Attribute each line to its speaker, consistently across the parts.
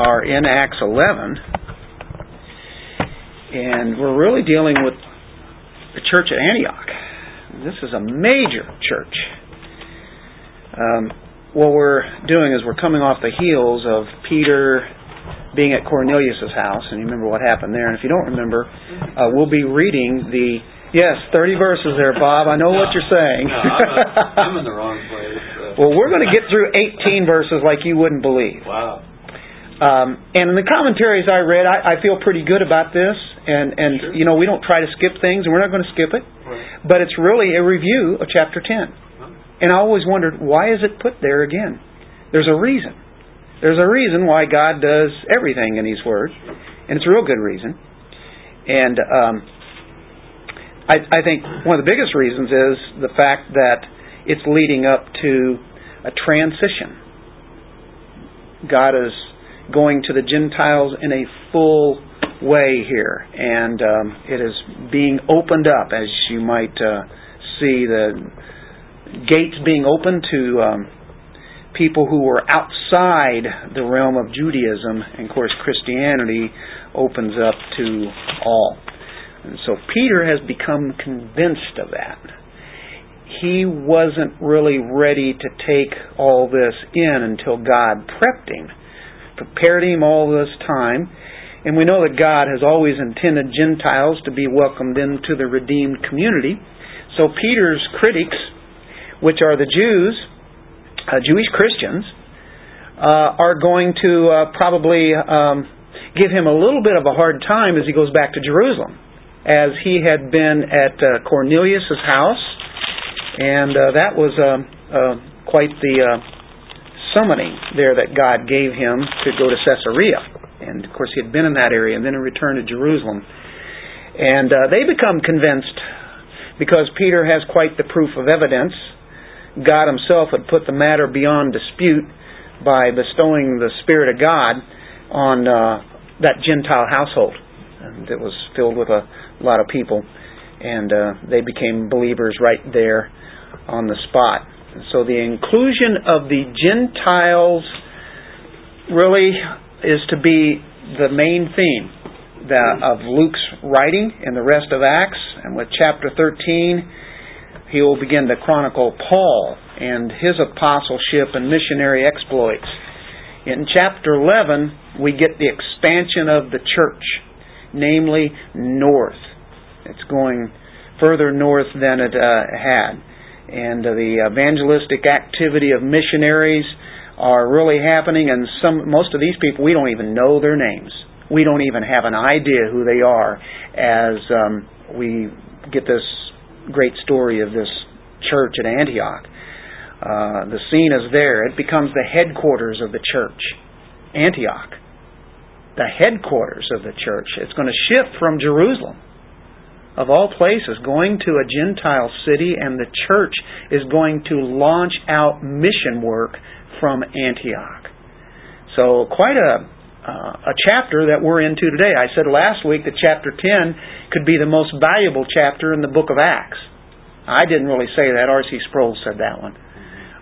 Speaker 1: are in Acts 11, and we're really dealing with the church at Antioch. This is a major church. Um, what we're doing is we're coming off the heels of Peter being at Cornelius' house, and you remember what happened there. And if you don't remember, uh, we'll be reading the yes, thirty verses there, Bob. I know
Speaker 2: no,
Speaker 1: what you're saying.
Speaker 2: No, I'm, a, I'm in the wrong place.
Speaker 1: Well, we're going to get through 18 verses like you wouldn't believe.
Speaker 2: Wow.
Speaker 1: Um, and in the commentaries I read, I, I feel pretty good about this. And and
Speaker 2: Sure.
Speaker 1: you know we don't try to skip things, and we're not going to skip it.
Speaker 2: Right.
Speaker 1: But it's really a review of chapter 10. And I always wondered why is it put there again? There's a reason. There's a reason why God does everything in His Word, and it's a real good reason. And um, I, I think one of the biggest reasons is the fact that it's leading up to a transition. God is going to the Gentiles in a full way here, and um, it is being opened up, as you might uh, see the gates being opened to um, people who were outside the realm of Judaism, and of course Christianity opens up to all. And so Peter has become convinced of that. He wasn't really ready to take all this in until God prepped him, prepared him all this time. And we know that God has always intended Gentiles to be welcomed into the redeemed community. So Peter's critics, which are the Jews, uh, Jewish Christians, uh, are going to uh, probably um, give him a little bit of a hard time as he goes back to Jerusalem, as he had been at uh, Cornelius's house, and uh, that was uh, uh, quite the uh, summoning there that God gave him to go to Caesarea. And of course, he had been in that area, and then he returned to Jerusalem. And uh, they become convinced because Peter has quite the proof of evidence. God Himself had put the matter beyond dispute by bestowing the Spirit of God on uh, that Gentile household. It was filled with a lot of people, and uh, they became believers right there on the spot. And so the inclusion of the Gentiles really is to be the main theme that, of Luke's writing and the rest of Acts. And with chapter 13, he will begin to chronicle Paul and his apostleship and missionary exploits. In chapter 11, we get the expansion of the church, namely north. It's going further north than it uh, had. And uh, the evangelistic activity of missionaries are really happening, and some most of these people we don't even know their names. We don't even have an idea who they are as um, we get this great story of this church at Antioch. Uh, the scene is there. It becomes the headquarters of the church. Antioch. The headquarters of the church. It's going to shift from Jerusalem, of all places, going to a Gentile city, and the church is going to launch out mission work from Antioch. So, quite a, uh, a chapter that we're into today. I said last week that chapter 10 could be the most valuable chapter in the book of Acts. I didn't really say that. R.C. Sproul said that one.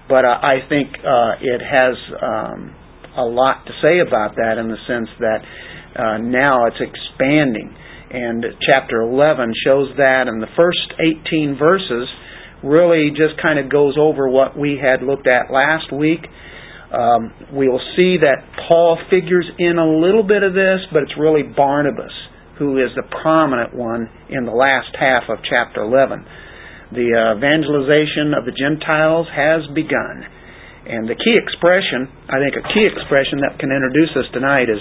Speaker 1: But uh, I think uh, it has um, a lot to say about that in the sense that uh, now it's expanding. And chapter 11 shows that, and the first 18 verses really just kind of goes over what we had looked at last week. Um, we will see that Paul figures in a little bit of this, but it's really Barnabas who is the prominent one in the last half of chapter 11 the evangelization of the Gentiles has begun. And the key expression, I think a key expression that can introduce us tonight is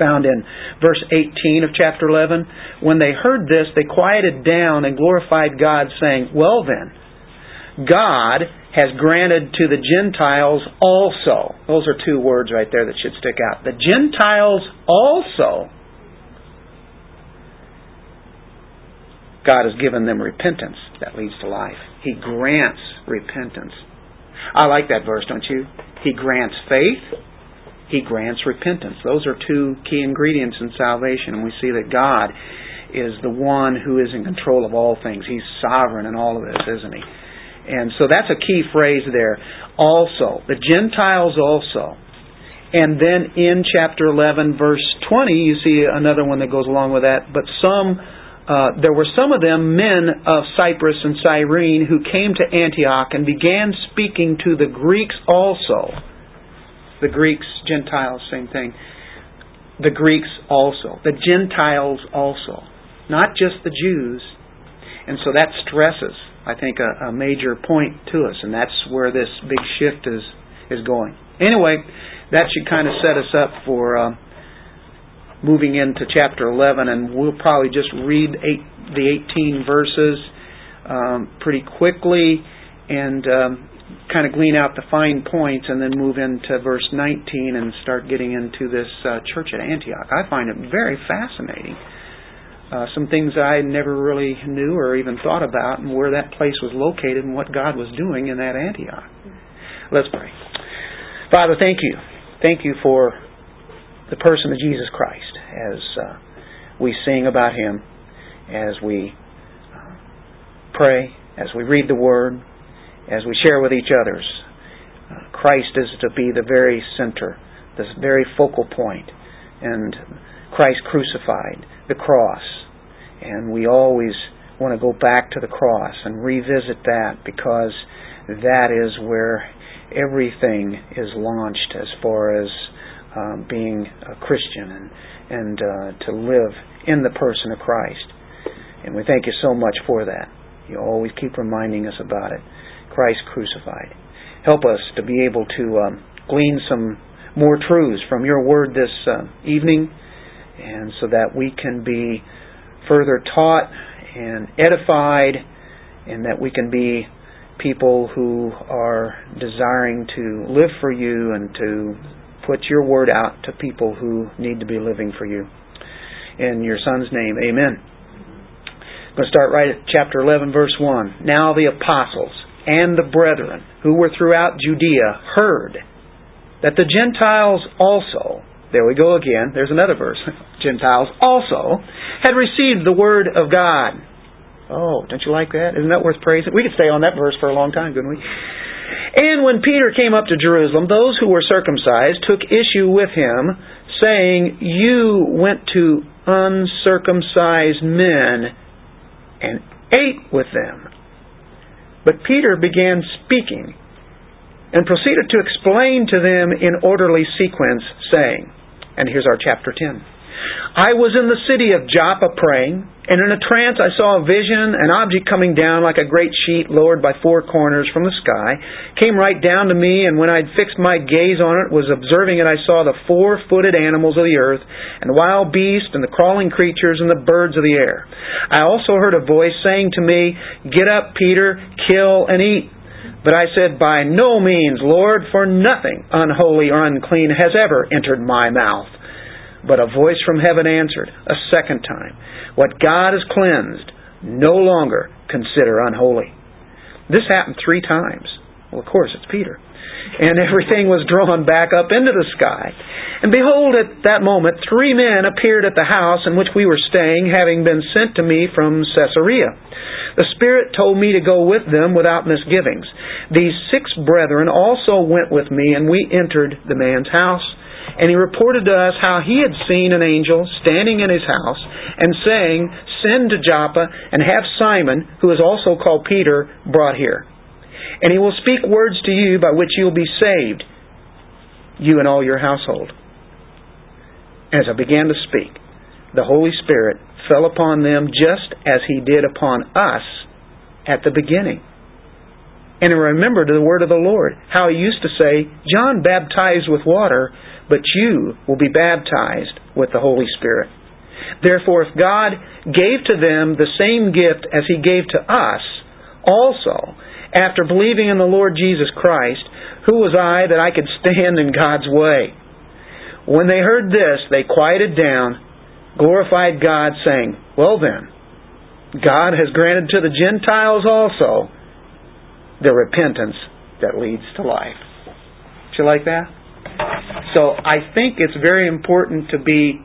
Speaker 1: found in verse 18 of chapter 11. When they heard this, they quieted down and glorified God, saying, Well then, God has granted to the Gentiles also. Those are two words right there that should stick out. The Gentiles also God has given them repentance that leads to life. He grants repentance. I like that verse, don't you? He grants faith. He grants repentance. Those are two key ingredients in salvation, and we see that God is the one who is in control of all things. He's sovereign in all of this, isn't he? And so that's a key phrase there. Also, the Gentiles also. And then in chapter 11, verse 20, you see another one that goes along with that. But some, uh, there were some of them men of Cyprus and Cyrene who came to Antioch and began speaking to the Greeks also. The Greeks, Gentiles, same thing. The Greeks also. The Gentiles also. Not just the Jews. And so that stresses, I think, a, a major point to us. And that's where this big shift is, is going. Anyway, that should kind of set us up for uh, moving into chapter 11, and we'll probably just read eight, the 18 verses um, pretty quickly and um, kind of glean out the fine points and then move into verse 19 and start getting into this uh, church at Antioch. I find it very fascinating. Uh, some things I never really knew or even thought about, and where that place was located and what God was doing in that Antioch. Let's pray. Father, thank you thank you for the person of Jesus Christ as uh, we sing about Him, as we uh, pray, as we read the Word, as we share with each others. Christ is to be the very center, the very focal point, and Christ crucified, the cross. And we always want to go back to the cross and revisit that because that is where everything is launched as far as um, being a Christian and and uh, to live in the person of Christ. And we thank you so much for that. You always keep reminding us about it. Christ crucified. Help us to be able to um, glean some more truths from your word this uh, evening, and so that we can be further taught and edified, and that we can be people who are desiring to live for you and to put your word out to people who need to be living for you. In your Son's name, amen. I'm going to start right at chapter 11, verse 1. Now the apostles and the brethren who were throughout Judea heard that the Gentiles also, there we go again, there's another verse, Gentiles also, had received the word of God. Oh, don't you like that? Isn't that worth praising? We could stay on that verse for a long time, couldn't we? And when Peter came up to Jerusalem, those who were circumcised took issue with him, saying, You went to uncircumcised men and ate with them. But Peter began speaking and proceeded to explain to them in orderly sequence, saying, and here's our chapter 10. I was in the city of Joppa praying, and in a trance I saw a vision, an object coming down like a great sheet lowered by four corners from the sky, came right down to me, and when I'd fixed my gaze on it, was observing it, I saw the four-footed animals of the earth, and the wild beasts, and the crawling creatures, and the birds of the air. I also heard a voice saying to me, Get up, Peter, kill and eat. But I said, By no means, Lord, for nothing unholy or unclean has ever entered my mouth. But a voice from heaven answered a second time, What God has cleansed, no longer consider unholy. This happened three times. Well, of course, it's Peter. And everything was drawn back up into the sky. And behold, at that moment, three men appeared at the house in which we were staying, having been sent to me from Caesarea. The Spirit told me to go with them without misgivings. These six brethren also went with me, and we entered the man's house and he reported to us how he had seen an angel standing in his house and saying, Send to Joppa and have Simon, who is also called Peter, brought here. And he will speak words to you by which you will be saved, you and all your household. As I began to speak, the Holy Spirit fell upon them just as he did upon us at the beginning. And I remembered the word of the Lord, how he used to say, John baptized with water, but you will be baptized with the Holy Spirit. Therefore, if God gave to them the same gift as He gave to us, also, after believing in the Lord Jesus Christ, who was I that I could stand in God's way? When they heard this, they quieted down, glorified God, saying, Well then, God has granted to the Gentiles also the repentance that leads to life. Do you like that? So I think it's very important to be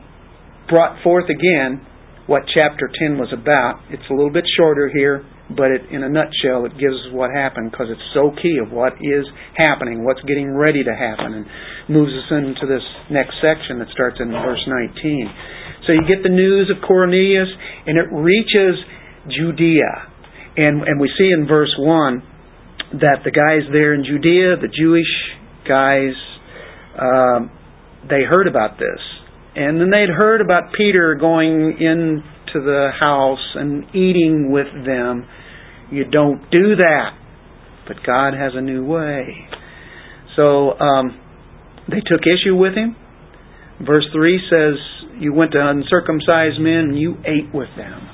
Speaker 1: brought forth again what chapter 10 was about. It's a little bit shorter here, but it, in a nutshell, it gives us what happened because it's so key of what is happening, what's getting ready to happen, and moves us into this next section that starts in verse 19. So you get the news of Cornelius, and it reaches Judea. And, and we see in verse 1 that the guys there in Judea, the Jewish guys, um, they heard about this. And then they'd heard about Peter going into the house and eating with them. You don't do that. But God has a new way. So um, they took issue with him. Verse 3 says, You went to uncircumcised men and you ate with them.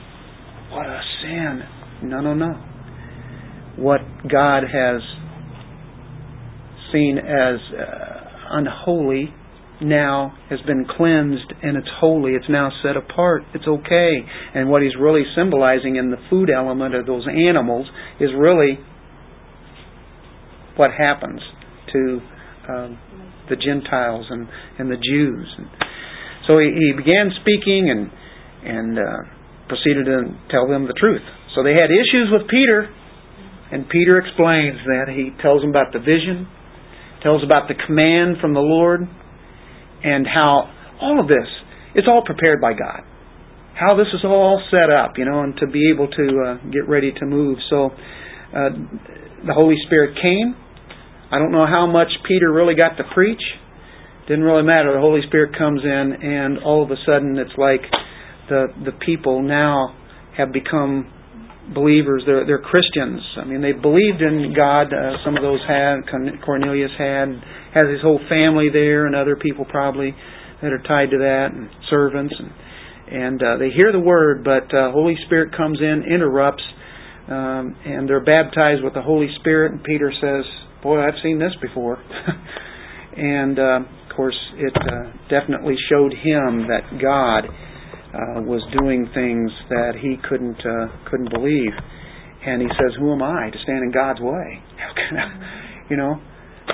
Speaker 1: What a sin. No, no, no. What God has seen as uh, unholy now has been cleansed and it's holy. It's now set apart. It's okay. And what he's really symbolizing in the food element of those animals is really what happens to um, the Gentiles and, and the Jews. And so he, he began speaking and and uh, proceeded to tell them the truth. So they had issues with Peter, and Peter explains that. He tells them about the vision, tells about the command from the Lord, and how all of this, it's all prepared by God. How this is all set up, you know, and to be able to uh, get ready to move. So uh, the Holy Spirit came. I don't know how much Peter really got to preach. Didn't really matter. The Holy Spirit comes in, and all of a sudden it's like the the people now have become believers. They're they're Christians. I mean, they believed in God. Uh, some of those had. Cornelius had has his whole family there, and other people probably that are tied to that, and servants, and and uh, they hear the word, but uh, Holy Spirit comes in, interrupts, um, and they're baptized with the Holy Spirit. And Peter says, "Boy, I've seen this before." and uh, of course, it uh, definitely showed him that God uh, was doing things that he couldn't uh, couldn't believe. And he says, "Who am I to stand in God's way?" You know?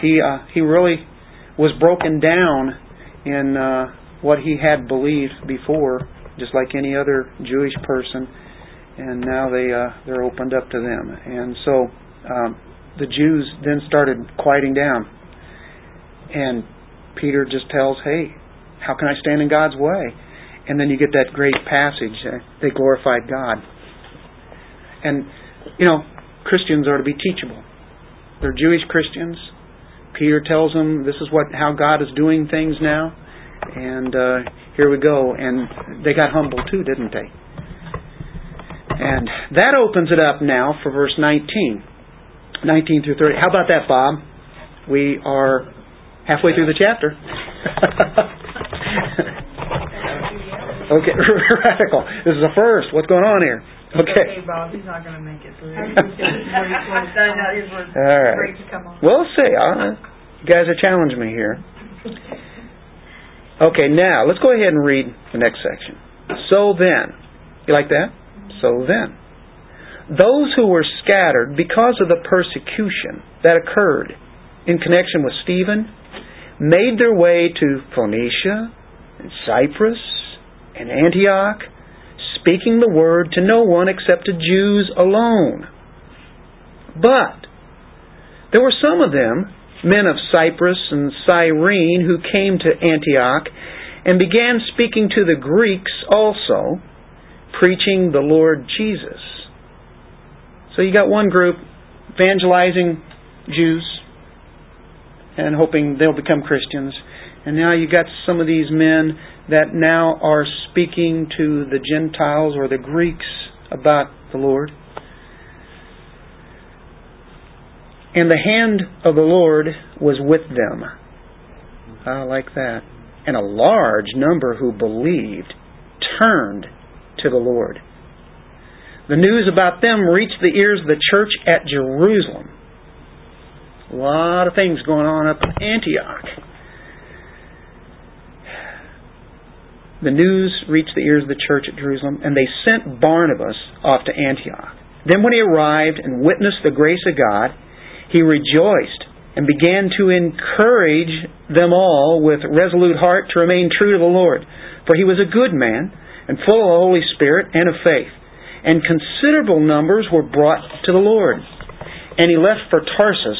Speaker 1: He uh, he really was broken down in uh, what he had believed before, just like any other Jewish person, and now they uh, they're opened up to them. And so um, the Jews then started quieting down, and Peter just tells, "Hey, how can I stand in God's way?" And then you get that great passage. Uh, they glorified God, and you know Christians are to be teachable. They're Jewish Christians Peter tells them this is what how God is doing things now, and uh, here we go. And they got humble too, didn't they? And that opens it up now for verse 19, 19 through 30. How about that, Bob? We are halfway through the chapter. okay, radical. This is a first. What's going on here? Okay.
Speaker 3: Okay, Bob, he's not going to make it through. All
Speaker 1: right. We'll see. Uh, you guys are challenging me here. Okay, now let's go ahead and read the next section. So then, you like that? So then, those who were scattered because of the persecution that occurred in connection with Stephen made their way to Phoenicia and Cyprus and Antioch speaking the word to no one except to Jews alone. But there were some of them, men of Cyprus and Cyrene, who came to Antioch and began speaking to the Greeks also, preaching the Lord Jesus. So you got one group evangelizing Jews and hoping they'll become Christians. And now you've got some of these men that now are speaking to the Gentiles or the Greeks about the Lord. And the hand of the Lord was with them. I like that. And a large number who believed turned to the Lord. The news about them reached the ears of the church at Jerusalem. A lot of things going on up in Antioch. The news reached the ears of the church at Jerusalem, and they sent Barnabas off to Antioch. Then, when he arrived and witnessed the grace of God, he rejoiced and began to encourage them all with resolute heart to remain true to the Lord. For he was a good man and full of the Holy Spirit and of faith. and considerable numbers were brought to the Lord. And he left for Tarsus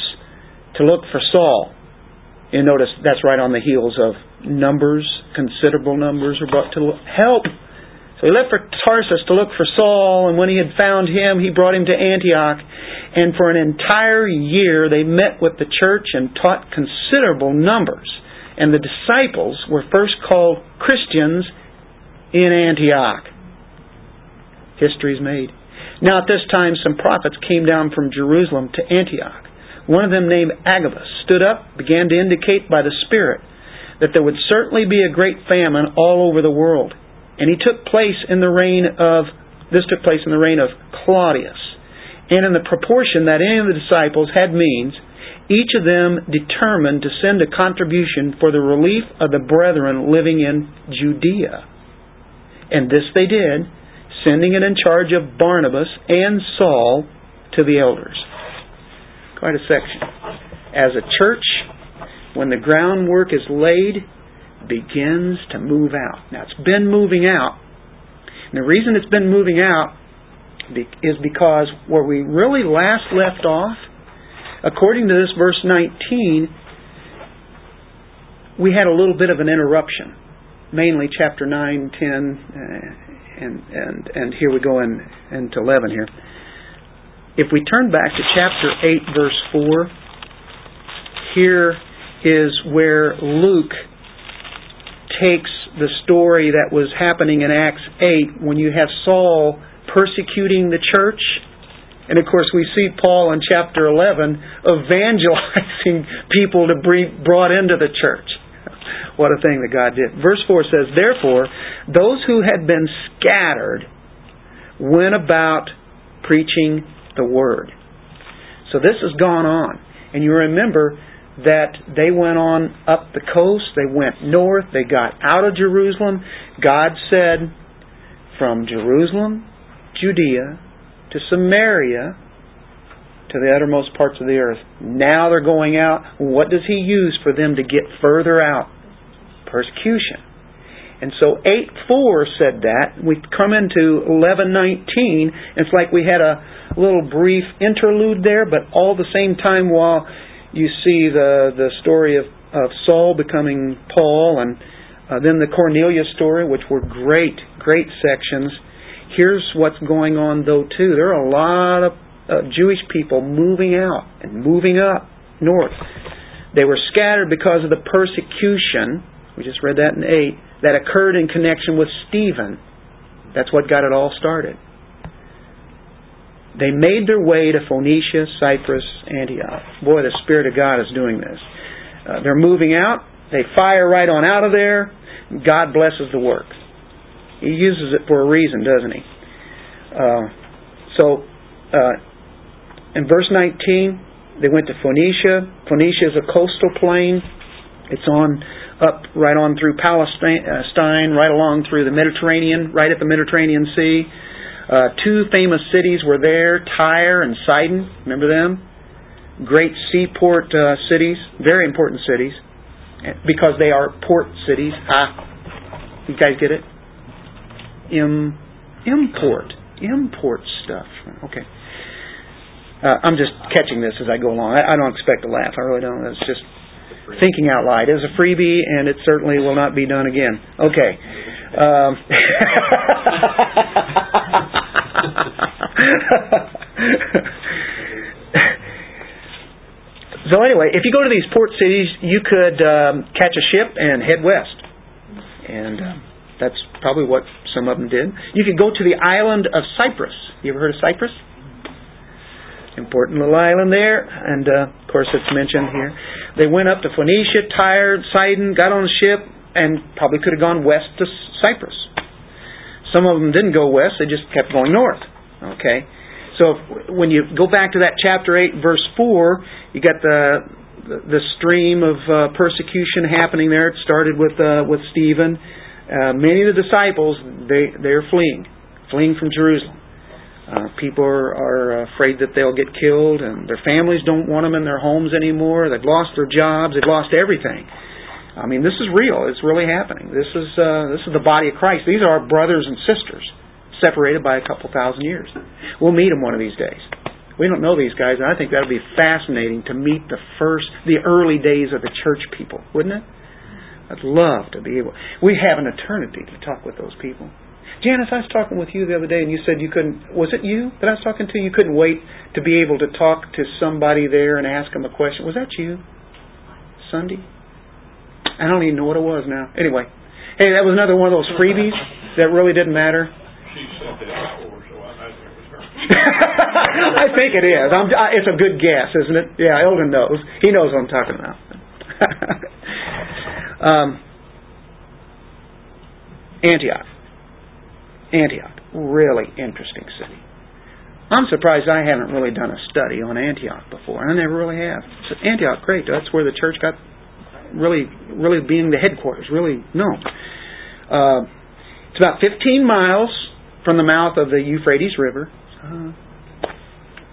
Speaker 1: to look for Saul. You notice that's right on the heels of numbers, considerable numbers were brought to help. So he left for Tarsus to look for Saul, and when he had found him, he brought him to Antioch. And for an entire year they met with the church and taught considerable numbers. And the disciples were first called Christians in Antioch. History's made. Now at this time some prophets came down from Jerusalem to Antioch. One of them named Agabus stood up, began to indicate by the Spirit that there would certainly be a great famine all over the world. And he took place in the reign of this took place in the reign of Claudius. And in the proportion that any of the disciples had means, each of them determined to send a contribution for the relief of the brethren living in Judea. And this they did, sending it in charge of Barnabas and Saul to the elders. Quite a section. As a church, when the groundwork is laid, begins to move out. Now it's been moving out. And the reason it's been moving out is because where we really last left off, according to this verse 19, we had a little bit of an interruption. Mainly chapter 9, 10, uh, and, and, and here we go in, into 11 here. If we turn back to chapter 8, verse 4, here is where Luke takes the story that was happening in Acts 8 when you have Saul persecuting the church. And of course, we see Paul in chapter 11 evangelizing people to be brought into the church. What a thing that God did. Verse 4 says, Therefore, those who had been scattered went about preaching the word. So this has gone on. And you remember that they went on up the coast, they went north, they got out of Jerusalem. God said, from Jerusalem, Judea, to Samaria, to the uttermost parts of the earth. Now they're going out. What does He use for them to get further out? Persecution. And so 8.4 said that. We come into 11.19. It's like we had a little brief interlude there, but all the same time while you see the the story of, of Saul becoming Paul, and uh, then the Cornelius story, which were great, great sections. Here's what's going on, though, too. There are a lot of uh, Jewish people moving out and moving up north. They were scattered because of the persecution. We just read that in 8 that occurred in connection with Stephen. That's what got it all started. They made their way to Phoenicia, Cyprus, Antioch. Boy, the Spirit of God is doing this. Uh, they're moving out. They fire right on out of there. God blesses the work. He uses it for a reason, doesn't He? Uh, so, uh, in verse 19, they went to Phoenicia. Phoenicia is a coastal plain. It's on up right on through Palestine, uh, right along through the Mediterranean, right at the Mediterranean Sea. Uh, two famous cities were there, Tyre and Sidon. Remember them? Great seaport uh, cities, very important cities, because they are port cities. Ah, you guys get it? Im, import, import stuff. Okay. Uh, I'm just catching this as I go along. I, I don't expect to laugh. I really don't. It's just thinking out loud. It is a freebie, and it certainly will not be done again. Okay. Um, so anyway, if you go to these port cities, you could um, catch a ship and head west, and um, that's probably what some of them did. You could go to the island of Cyprus. You ever heard of Cyprus? Important little island there, and uh, of course it's mentioned here. They went up to Phoenicia, Tyre, Sidon, got on the ship, and probably could have gone west to Cyprus. Some of them didn't go west; they just kept going north. Okay? So if, when you go back to that chapter 8, verse 4, you got the the stream of uh, persecution happening there. It started with uh, with Stephen. Uh, many of the disciples they they're fleeing, fleeing from Jerusalem. Uh, people are, are afraid that they'll get killed, and their families don't want them in their homes anymore. They've lost their jobs. They've lost everything. I mean, this is real. It's really happening. This is uh, this is the body of Christ. These are our brothers and sisters separated by a couple thousand years. We'll meet them one of these days. We don't know these guys, and I think that would be fascinating to meet the first, the early days of the church people, wouldn't it? I'd love to be able. We have an eternity to talk with those people. Janice, I was talking with you the other day, and you said you couldn't. Was it you that I was talking to? You couldn't wait to be able to talk to somebody there and ask them a question. Was that you? Sunday? I don't even know what it was now. Anyway, hey, that was another one of those freebies that really didn't matter.
Speaker 4: She said that before, so I imagine it was her.
Speaker 1: I think it is. I'm, I, it's a good guess, isn't it? Yeah, Eldon knows. He knows what I'm talking about. um, Antioch. Antioch. Really interesting city. I'm surprised I haven't really done a study on Antioch before. I never really have. So Antioch, great. That's where the church got really, really being the headquarters. Really, no. Uh, it's about 15 miles from the mouth of the Euphrates River. Uh,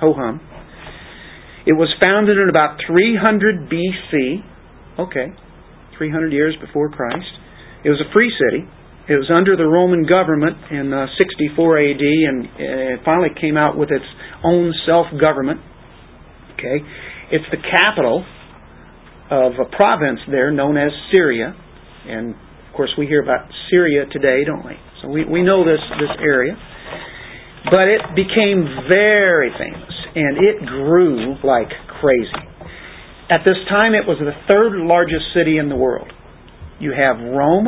Speaker 1: ho hum. It was founded in about 300 BC. Okay, 300 years before Christ. It was a free city. It was under the Roman government in uh, 64 AD, and it finally came out with its own self-government. Okay, it's the capital of a province there known as Syria, and of course we hear about Syria today, don't we? So we we know this this area, but it became very famous, and it grew like crazy. At this time, it was the third largest city in the world. You have Rome,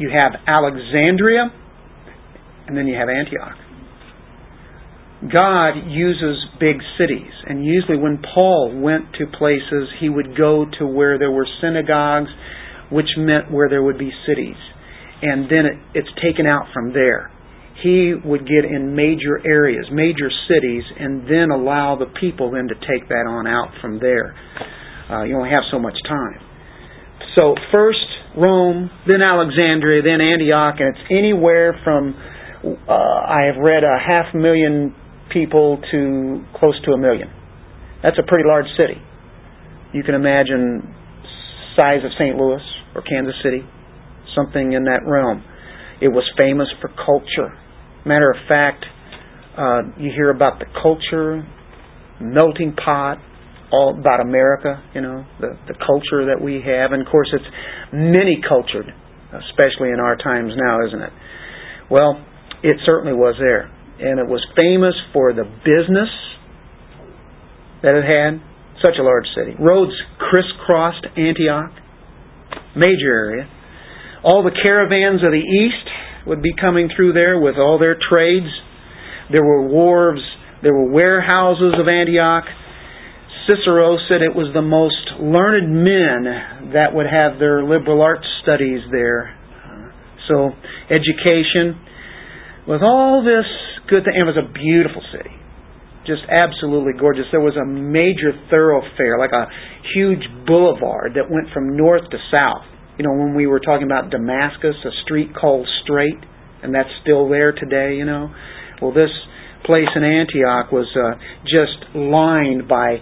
Speaker 1: you have Alexandria, and then you have Antioch. God uses big cities, and usually when Paul went to places, he would go to where there were synagogues, which meant where there would be cities. And then it, it's taken out from there. He would get in major areas, major cities, and then allow the people then to take that on out from there. Uh, you only have so much time. So first Rome, then Alexandria, then Antioch, and it's anywhere from uh, I have read a half million people to close to a million. That's a pretty large city. You can imagine size of St. Louis or Kansas City, something in that realm. It was famous for culture. Matter of fact, uh, you hear about the culture, melting pot, all about America, you know, the, the culture that we have. And of course, it's many cultured, especially in our times now, isn't it? Well, it certainly was there. And it was famous for the business that it had. Such a large city. Roads crisscrossed Antioch, major area. All the caravans of the east would be coming through there with all their trades. There were wharves, there were warehouses of Antioch. Cicero said it was the most learned men that would have their liberal arts studies there. So, education. With all this good thing, it was a beautiful city. Just absolutely gorgeous. There was a major thoroughfare, like a huge boulevard that went from north to south. You know, when we were talking about Damascus, a street called Straight, and that's still there today, you know. Well, this place in Antioch was uh, just lined by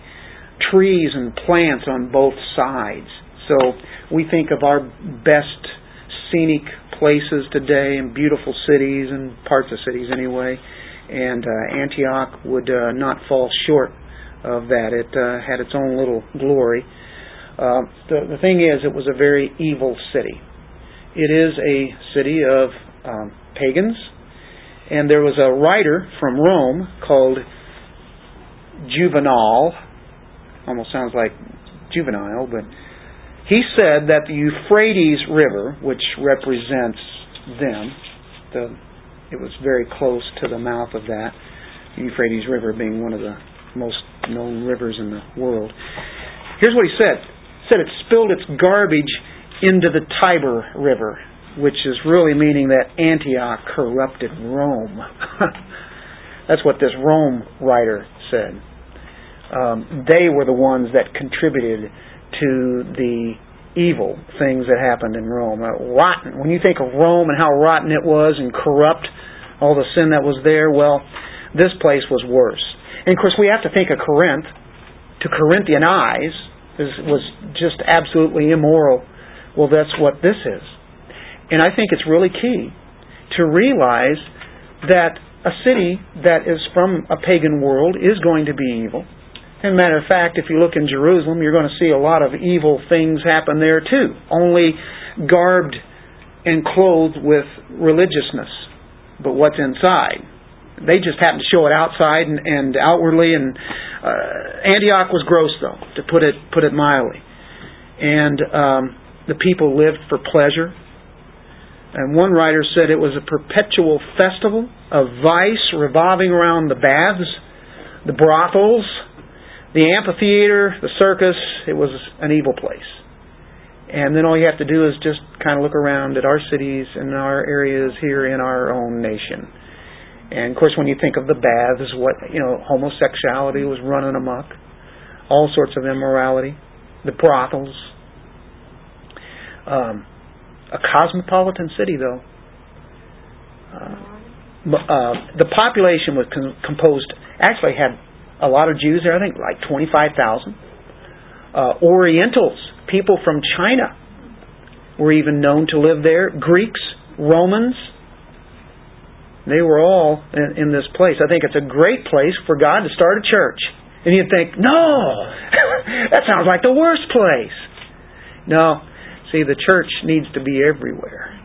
Speaker 1: trees and plants on both sides. So we think of our best scenic places today and beautiful cities and parts of cities anyway. And uh, Antioch would uh, not fall short of that. It uh, had its own little glory. Uh, the, the thing is, it was a very evil city. It is a city of um, pagans, and there was a writer from Rome called Juvenal, almost sounds like juvenile, but he said that the Euphrates River, which represents them, the, it was very close to the mouth of that, the Euphrates River being one of the most known rivers in the world. Here's what he said. He said it spilled its garbage into the Tiber River, which is really meaning that Antioch corrupted Rome. That's what this Rome writer said um, they were the ones that contributed to the evil things that happened in Rome. Uh, rotten. When you think of Rome and how rotten it was and corrupt, all the sin that was there, well, this place was worse. And of course, we have to think of Corinth. To Corinthian eyes, this was just absolutely immoral. Well, that's what this is. And I think it's really key to realize that a city that is from a pagan world is going to be evil. As a matter of fact, if you look in Jerusalem, you're going to see a lot of evil things happen there too, only garbed and clothed with religiousness. But what's inside? They just happen to show it outside and, and outwardly. And uh, Antioch was gross, though, to put it put it mildly. And um, the people lived for pleasure. And one writer said it was a perpetual festival of vice revolving around the baths, the brothels, the amphitheater, the circus. It was an evil place. And then all you have to do is just kind of look around at our cities and our areas here in our own nation. And of course, when you think of the baths, what you know, homosexuality was running amok, all sorts of immorality, the brothels. Um, a cosmopolitan city, though. Uh, uh, the population was com- composed. Actually, had a lot of Jews there. I think like twenty-five thousand. Uh, Orientals, people from China, were even known to live there. Greeks, Romans, they were all in, in this place. I think it's a great place for God to start a church. And you'd think, no, that sounds like the worst place. No, see, the church needs to be everywhere.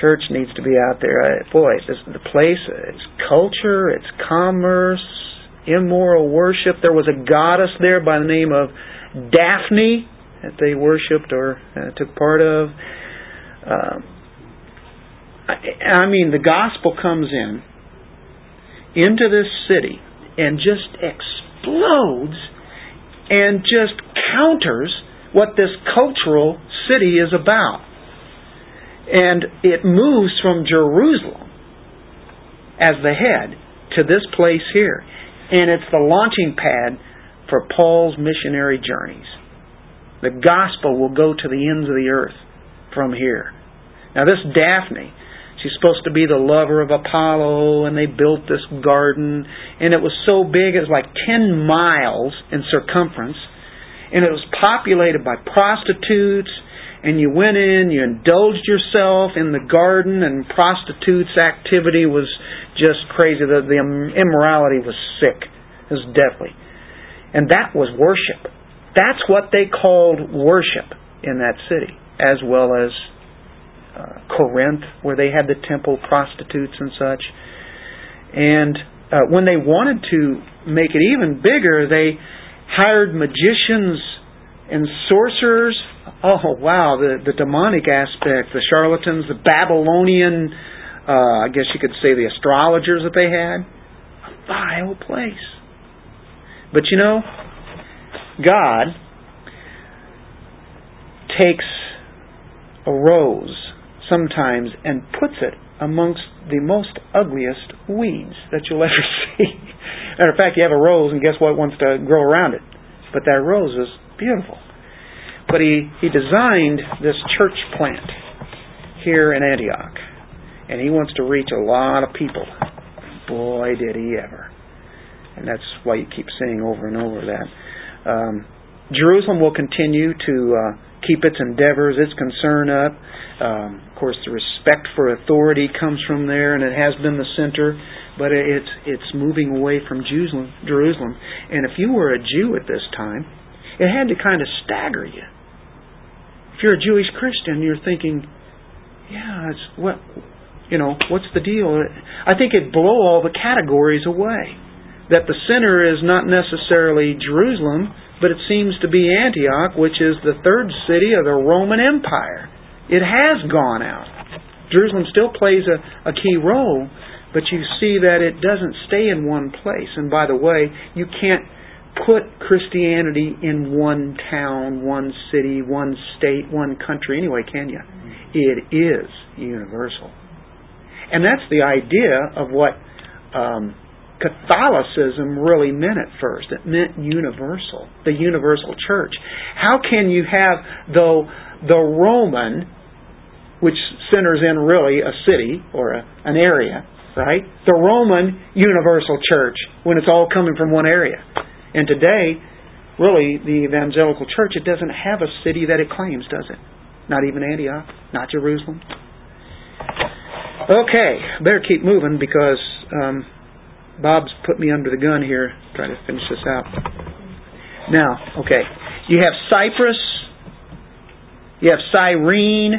Speaker 1: Church needs to be out there. Uh, boy, this, the place, it's culture, it's commerce, immoral worship. There was a goddess there by the name of Daphne that they worshipped or uh, took part of. Uh, I mean, the gospel comes in into this city and just explodes and just counters what this cultural city is about. And it moves from Jerusalem as the head to this place here. And it's the launching pad for Paul's missionary journeys. The gospel will go to the ends of the earth from here. Now, this Daphne, She's supposed to be the lover of Apollo, and they built this garden, and it was so big it was like 10 miles in circumference, and it was populated by prostitutes, and you went in, you indulged yourself in the garden, and prostitutes' activity was just crazy. The, the immorality was sick. It was deadly. And that was worship. That's what they called worship in that city, as well as uh, Corinth, where they had the temple prostitutes and such. And uh, when they wanted to make it even bigger, they hired magicians and sorcerers. Oh wow, the the demonic aspect, the charlatans, the Babylonian, uh, I guess you could say the astrologers that they had. A vile place. But you know, God takes a rose sometimes and puts it amongst the most ugliest weeds that you'll ever see. Matter of fact, you have a rose, and guess what wants to grow around it? But that rose is beautiful. But he, he designed this church plant here in Antioch, and he wants to reach a lot of people. Boy, did he ever. And that's why you keep saying over and over that. Um, Jerusalem will continue to uh, keep its endeavors, its concern up. Um, of course, the respect for authority comes from there, and it has been the center. But it's it's moving away from Jerusalem. Jerusalem, and if you were a Jew at this time, it had to kind of stagger you. If you're a Jewish Christian, you're thinking, "Yeah, it's what, you know, what's the deal?" I think it blow all the categories away. That the center is not necessarily Jerusalem, but it seems to be Antioch, which is the third city of the Roman Empire. It has gone out. Jerusalem still plays a, a key role, but you see that it doesn't stay in one place. And by the way, you can't put Christianity in one town, one city, one state, one country anyway, can you? It is universal. And that's the idea of what um, Catholicism really meant at first. It meant universal, the universal church. How can you have though the Roman, which centers in really a city or a, an area, right? The Roman universal church when it's all coming from one area. And today, really, the evangelical church, it doesn't have a city that it claims, does it? Not even Antioch, not Jerusalem. Okay, better keep moving because um, Bob's put me under the gun here. Try to finish this out. Now, okay, you have Cyprus, you have Cyrene.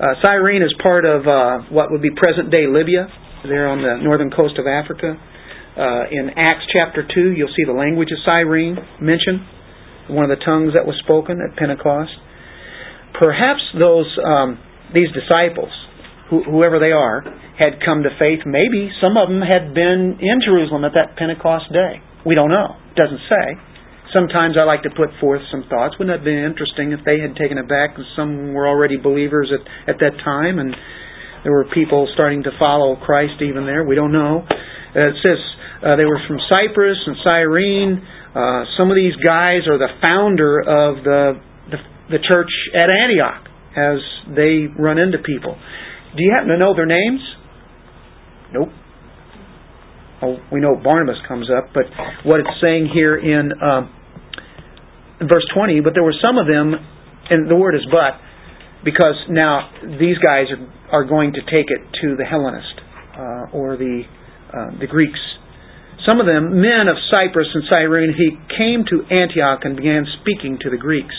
Speaker 1: Uh, Cyrene is part of uh, what would be present day Libya. There on the northern coast of Africa. Uh, in Acts chapter 2, you'll see the language of Cyrene mentioned, one of the tongues that was spoken at Pentecost. Perhaps those um, these disciples, wh- whoever they are, had come to faith. Maybe some of them had been in Jerusalem at that Pentecost day. We don't know. It doesn't say. Sometimes I like to put forth some thoughts. Wouldn't that have been interesting if they had taken it back and some were already believers at, at that time and there were people starting to follow Christ even there? We don't know. Uh, it says uh, they were from Cyprus and Cyrene. Uh, some of these guys are the founder of the, the the church at Antioch as they run into people. Do you happen to know their names? Nope. Oh, we know Barnabas comes up, but what it's saying here in, um, verse 20, but there were some of them, and the word is but, because now these guys are, are going to take it to the Hellenist uh, or the uh, the Greeks. Some of them, men of Cyprus and Cyrene, he came to Antioch and began speaking to the Greeks,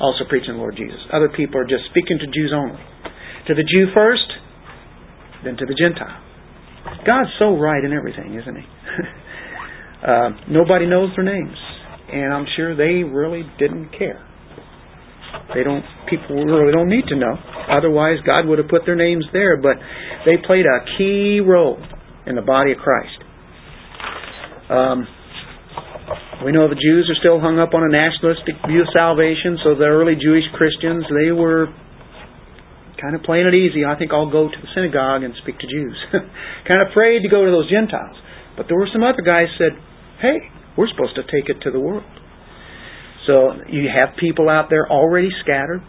Speaker 1: also preaching the Lord Jesus. Other people are just speaking to Jews only. To the Jew first, then to the Gentile. God's so right in everything, isn't He? uh, nobody knows their names, and I'm sure they really didn't care. They don't. People really don't need to know. Otherwise, God would have put their names there. But they played a key role in the body of Christ. Um, we know the Jews are still hung up on a nationalistic view of salvation, so the early Jewish Christians they were kind of playing it easy. I think I'll go to the synagogue and speak to Jews. kind of afraid to go to those Gentiles. But there were some other guys said, "Hey, we're supposed to take it to the world." So you have people out there already scattered.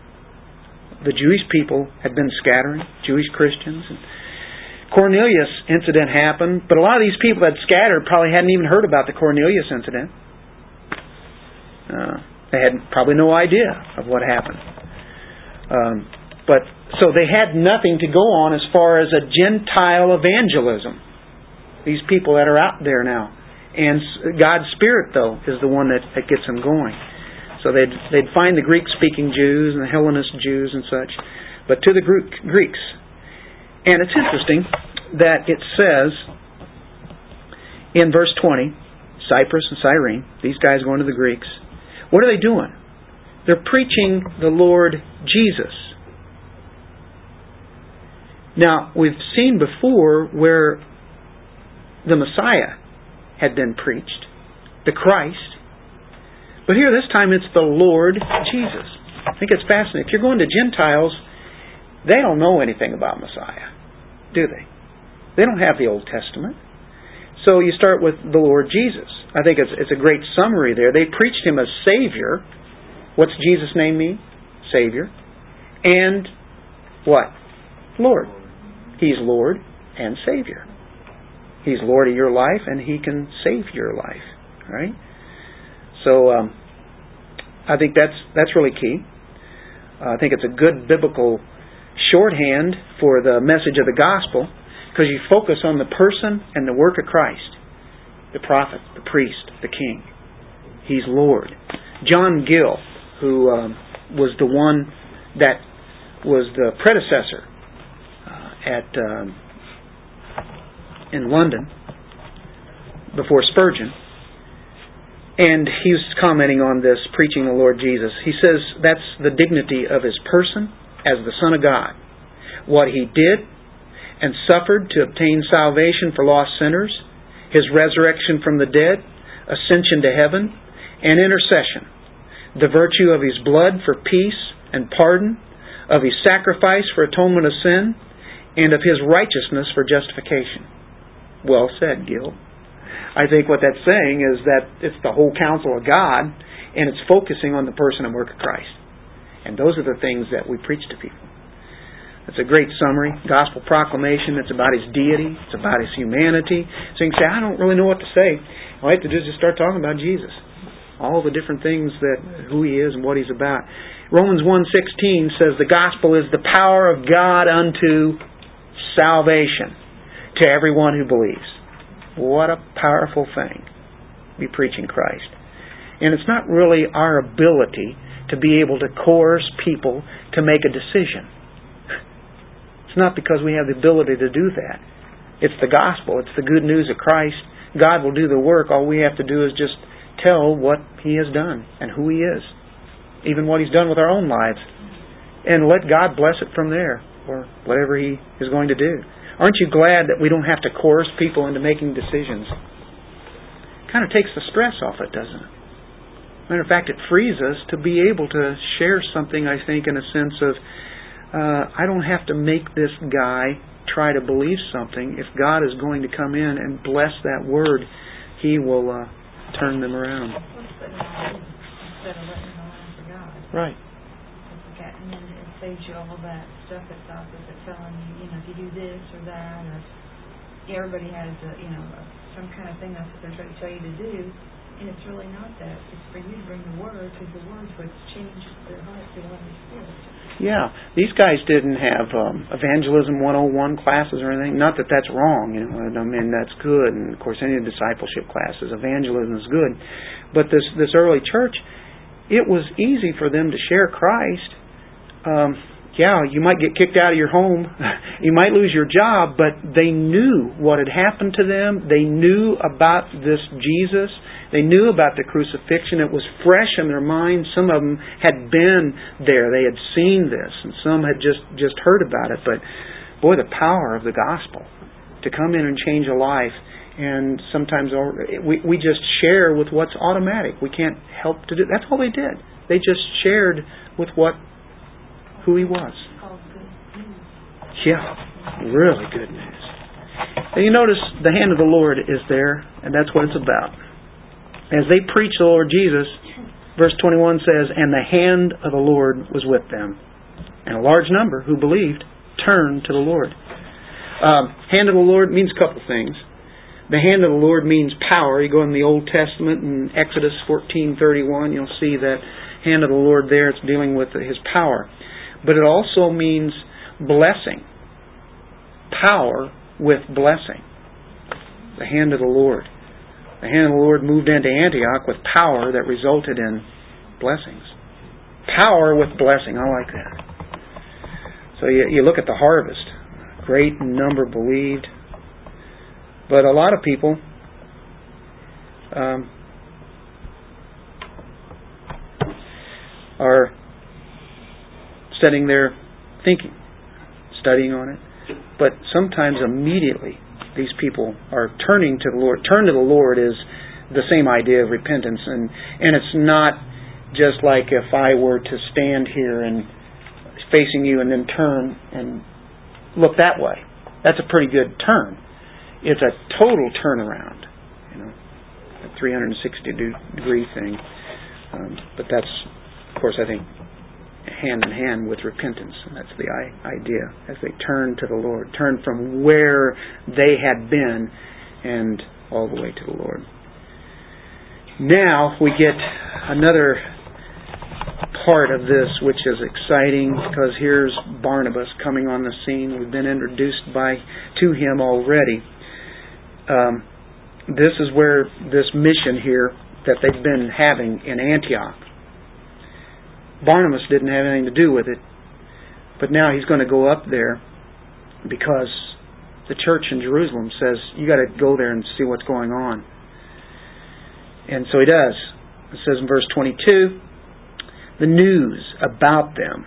Speaker 1: The Jewish people had been scattering, Jewish Christians. And Cornelius incident happened, but a lot of these people that scattered probably hadn't even heard about the Cornelius incident. Uh, they had probably no idea of what happened. Um, but so they had nothing to go on as far as a Gentile evangelism. These people that are out there now, and God's Spirit though is the one that, that gets them going. So they'd they'd find the Greek-speaking Jews and the Hellenist Jews and such, but to the Greek, Greeks. And it's interesting that it says in verse 20, Cyprus and Cyrene, these guys going to the Greeks. What are they doing? They're preaching the Lord Jesus. Now, we've seen before where the Messiah had been preached, the Christ. But here, this time, it's the Lord Jesus. I think it's fascinating. If you're going to Gentiles, they don't know anything about Messiah, do they? They don't have the Old Testament. So you start with the Lord Jesus. I think it's, it's a great summary there. They preached him as Savior. What's Jesus' name mean? Savior. And what? Lord. He's Lord and Savior. He's Lord of your life, and He can save your life. Right? So um, I think that's that's really key. Uh, I think it's a good biblical shorthand for the message of the gospel because you focus on the person and the work of Christ, the prophet, the priest, the king. He's Lord. John Gill, who um, was the one that was the predecessor at um, in London before Spurgeon, and he was commenting on this, preaching the Lord Jesus. He says that's the dignity of his person as the Son of God. What he did and suffered to obtain salvation for lost sinners, his resurrection from the dead, ascension to heaven, and intercession, the virtue of his blood for peace and pardon, of his sacrifice for atonement of sin, and of his righteousness for justification. Well said, Gill. I think what that's saying is that it's the whole counsel of God, and it's focusing on the person and work of Christ. And those are the things that we preach to people. It's a great summary. Gospel proclamation. It's about his deity. It's about his humanity. So you can say, I don't really know what to say. All I have to do is just start talking about Jesus. All the different things that who he is and what he's about. Romans 1:16 says the gospel is the power of God unto salvation to everyone who believes. What a powerful thing. Be preaching Christ. And it's not really our ability to be able to coerce people to make a decision. It's not because we have the ability to do that. It's the gospel. It's the good news of Christ. God will do the work. All we have to do is just tell what He has done and who He is, even what He's done with our own lives, and let God bless it from there, or whatever He is going to do. Aren't you glad that we don't have to coerce people into making decisions? It Kind of takes the stress off it, doesn't it? Matter of fact, it frees us to be able to share something, I think, in a sense of, uh, I don't have to make this guy try to believe something. If God is going to come in and bless that word, He will uh, turn them around.
Speaker 3: Instead of letting it all on God.
Speaker 1: Right.
Speaker 3: Okay, And then it saves you all that stuff that's out there that's telling you, you know, if you do this or that, or everybody has a, you know, a, some kind of thing that's what they're trying to tell you to do, and it's really not that. It's for you to bring the Word, because the Word's what's changed their hearts, their Holy Spirit.
Speaker 1: Yeah, these guys didn't have um, evangelism 101 classes or anything. Not that that's wrong, you know. I mean that's good, and of course any discipleship classes, evangelism is good. But this this early church, it was easy for them to share Christ. Um, yeah, you might get kicked out of your home, you might lose your job, but they knew what had happened to them. They knew about this Jesus. They knew about the crucifixion. It was fresh in their minds. Some of them had been there. They had seen this, and some had just just heard about it. But boy, the power of the gospel to come in and change a life. And sometimes we we just share with what's automatic. We can't help to do. That's all they did. They just shared with what who he was. Yeah, really good news. And you notice the hand of the Lord is there, and that's what it's about. As they preached the Lord Jesus, verse 21 says, And the hand of the Lord was with them. And a large number who believed turned to the Lord. Um, hand of the Lord means a couple things. The hand of the Lord means power. You go in the Old Testament in Exodus 14:31, you'll see that hand of the Lord there. It's dealing with His power, but it also means blessing. Power with blessing. The hand of the Lord. The hand of the Lord moved into Antioch with power that resulted in blessings. Power with blessing. I like that. So you, you look at the harvest. Great number believed. But a lot of people um, are sitting there thinking, studying on it. But sometimes immediately these people are turning to the Lord. Turn to the Lord is the same idea of repentance, and and it's not just like if I were to stand here and facing you and then turn and look that way. That's a pretty good turn. It's a total turnaround, you know, a 360 degree thing. Um, but that's, of course, I think hand in hand with repentance. And that's the idea. As they turn to the Lord, turn from where they had been and all the way to the Lord. Now we get another part of this which is exciting because here's Barnabas coming on the scene. We've been introduced by to him already. Um, this is where this mission here that they've been having in Antioch Barnabas didn't have anything to do with it, but now he's going to go up there because the church in Jerusalem says you got to go there and see what's going on. And so he does. It says in verse 22, the news about them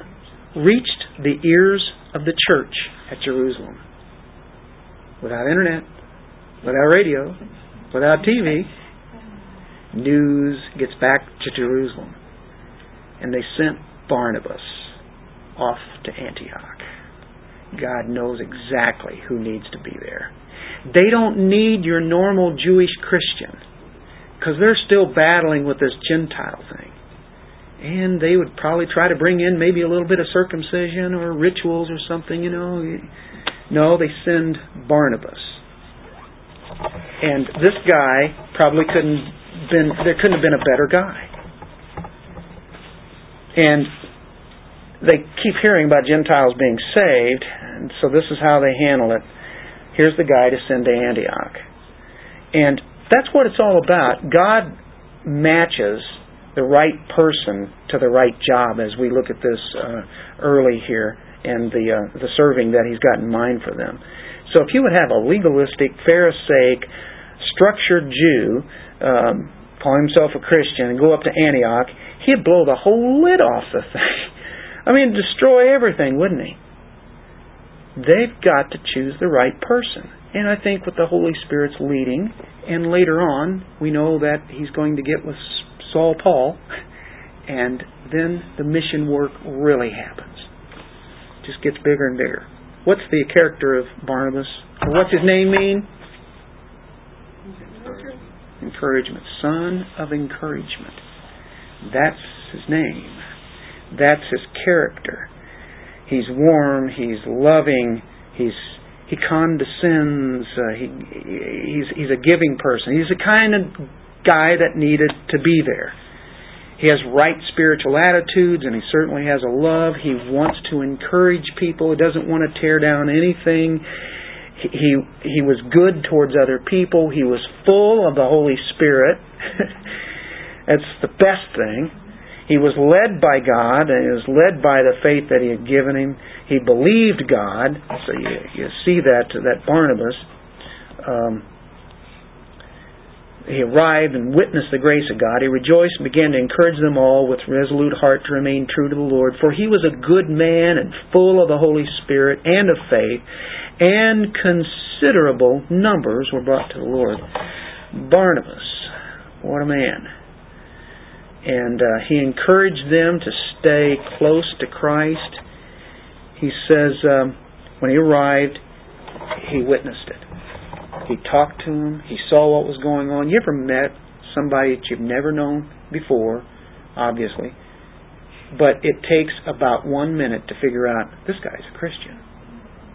Speaker 1: reached the ears of the church at Jerusalem. Without internet, without radio, without TV, news gets back to Jerusalem and they sent Barnabas off to Antioch. God knows exactly who needs to be there. They don't need your normal Jewish Christian because they're still battling with this Gentile thing. And they would probably try to bring in maybe a little bit of circumcision or rituals or something, you know. No, they send Barnabas. And this guy probably couldn't been there couldn't have been a better guy. And they keep hearing about Gentiles being saved, and so this is how they handle it. Here's the guy to send to Antioch. And that's what it's all about. God matches the right person to the right job as we look at this uh, early here and the uh, the serving that he's got in mind for them. So if you would have a legalistic, Pharisaic, structured Jew um, call himself a Christian and go up to Antioch, he'd blow the whole lid off the thing. I mean, destroy everything, wouldn't he? They've got to choose the right person. And I think with the Holy Spirit's leading, and later on, we know that he's going to get with Saul Paul, and then the mission work really happens. It just gets bigger and bigger. What's the character of Barnabas? What's his name mean? Encouragement. Son of encouragement. That's his name. That's his character. He's warm. He's loving. He's he condescends. Uh, he he's he's a giving person. He's the kind of guy that needed to be there. He has right spiritual attitudes, and he certainly has a love. He wants to encourage people. He doesn't want to tear down anything. He he, he was good towards other people. He was full of the Holy Spirit. That's the best thing. He was led by God and he was led by the faith that He had given him. He believed God. So you, you see that that Barnabas. Um, he arrived and witnessed the grace of God. He rejoiced and began to encourage them all with resolute heart to remain true to the Lord. For he was a good man and full of the Holy Spirit and of faith, and considerable numbers were brought to the Lord. Barnabas, what a man and uh, he encouraged them to stay close to Christ. He says um, when he arrived, he witnessed it. He talked to them. He saw what was going on. You ever met somebody that you've never known before, obviously, but it takes about one minute to figure out this guy's a Christian.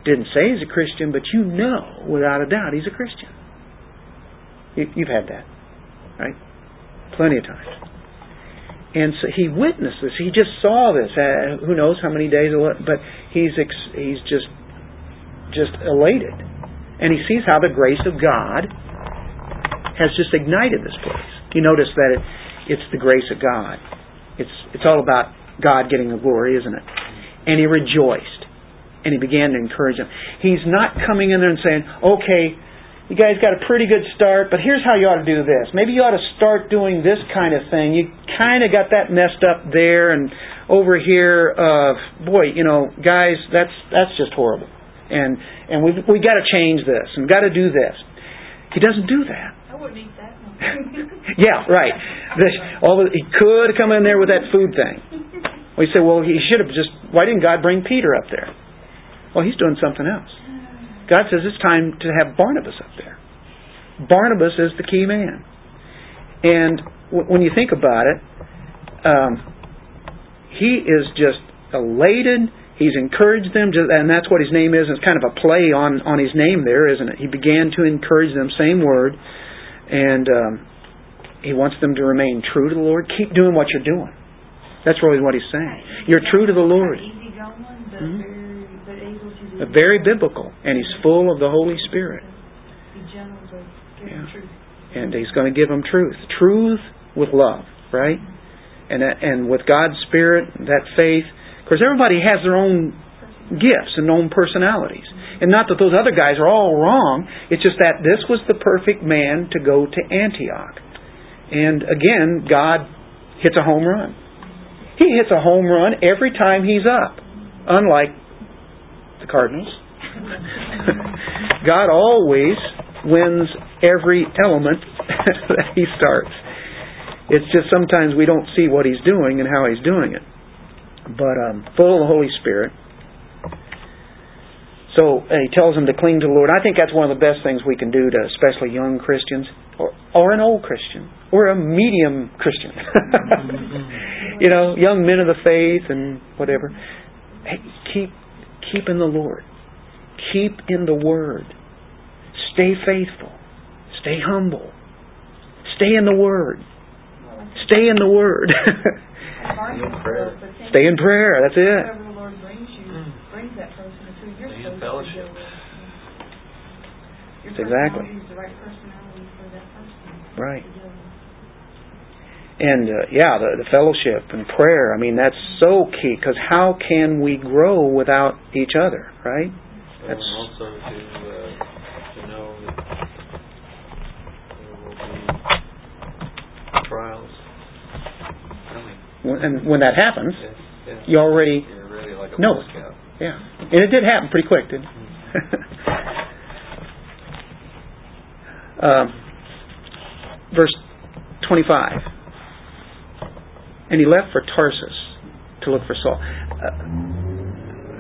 Speaker 1: Didn't say he's a Christian, but you know without a doubt he's a Christian. You've had that, right? Plenty of times. And so he witnessed this. He just saw this. Uh, who knows how many days? But he's ex- he's just just elated, and he sees how the grace of God has just ignited this place. You notice that it, it's the grace of God. It's it's all about God getting the glory, isn't it? And he rejoiced, and he began to encourage them. He's not coming in there and saying, "Okay, you guys got a pretty good start, but here's how you ought to do this. Maybe you ought to start doing this kind of thing. You kind of got that messed up there and over here. Uh, boy, you know, guys, that's that's just horrible. And and we we got to change this and got to do this. He doesn't do that.
Speaker 3: I wouldn't eat that. One.
Speaker 1: Yeah, right. This, all the, he could come in there with that food thing. We say, well, he should have just. Why didn't God bring Peter up there? Well, he's doing something else. God says it's time to have Barnabas up there. Barnabas is the key man. And w- when you think about it, um, he is just elated. He's encouraged them, and that's what his name is. It's kind of a play on, on his name there, isn't it? He began to encourage them, same word, and um, he wants them to remain true to the Lord. Keep doing what you're doing. That's really what he's saying. You're true to the Lord.
Speaker 3: Mm-hmm
Speaker 1: very biblical, and he's full of the Holy Spirit. Yeah. And he's going to give them truth, truth with love, right? And and with God's Spirit, that faith. Because everybody has their own gifts and own personalities. And not that those other guys are all wrong. It's just that this was the perfect man to go to Antioch. And again, God hits a home run. He hits a home run every time he's up. Unlike Cardinals. God always wins every element that He starts. It's just sometimes we don't see what He's doing and how He's doing it. But um, full of the Holy Spirit. So He tells them to cling to the Lord. I think that's one of the best things we can do to especially young Christians or, or an old Christian or a medium Christian. you know, young men of the faith and whatever. Hey, keep Keep in the Lord. Keep in the Word. Stay faithful. Stay humble. Stay in the Word. Stay in the Word.
Speaker 2: Stay in prayer.
Speaker 3: so, but then
Speaker 1: Stay in prayer. That's it.
Speaker 3: Whoever the Lord brings you, brings that person to who you're
Speaker 2: Stay in
Speaker 3: supposed to
Speaker 2: fellowship.
Speaker 3: deal with. Your
Speaker 1: That's exactly.
Speaker 3: personality is the right personality for that person.
Speaker 1: Right.
Speaker 3: to deal with.
Speaker 1: And uh, yeah, the, the fellowship and prayer. I mean, that's so key because how can we grow without each other, right? That's-
Speaker 2: and also to, uh, to know that there will be trials coming.
Speaker 1: When- And when that happens,
Speaker 2: Yes, yes.
Speaker 1: you already
Speaker 2: You're really like a
Speaker 1: know it. Yeah, and it did happen pretty quick, didn't it? um, verse 25. And he left for Tarsus to look for Saul. Uh,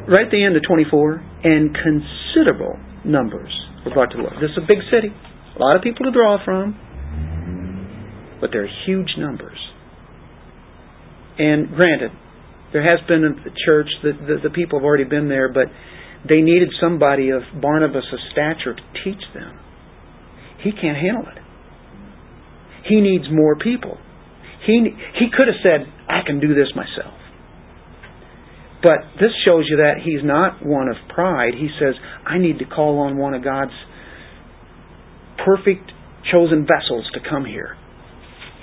Speaker 1: right at the end of 24, and considerable numbers were brought to the Lord. This is a big city, a lot of people to draw from, but there are huge numbers. And granted, there has been a church that the, the people have already been there, but they needed somebody of Barnabas' stature to teach them. He can't handle it. He needs more people. He he could have said, "I can do this myself." But this shows you that he's not one of pride. He says, "I need to call on one of God's perfect chosen vessels to come here."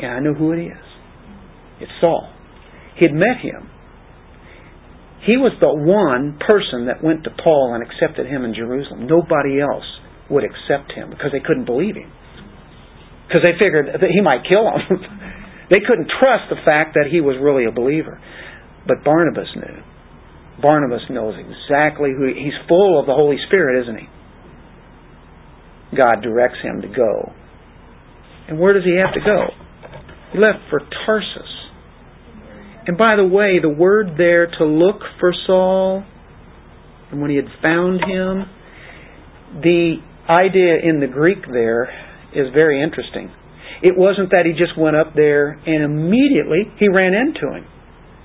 Speaker 1: And I know who it is. It's Saul. He had met him. He was the one person that went to Paul and accepted him in Jerusalem. Nobody else would accept him because they couldn't believe him. Because they figured that he might kill them. they couldn't trust the fact that he was really a believer. But Barnabas knew. Barnabas knows exactly who he's full of the Holy Spirit, isn't he? God directs him to go. And where does he have to go? He left for Tarsus. And by the way, the word there to look for Saul, and when he had found him, the idea in the Greek there is very interesting. It wasn't that he just went up there and immediately he ran into him.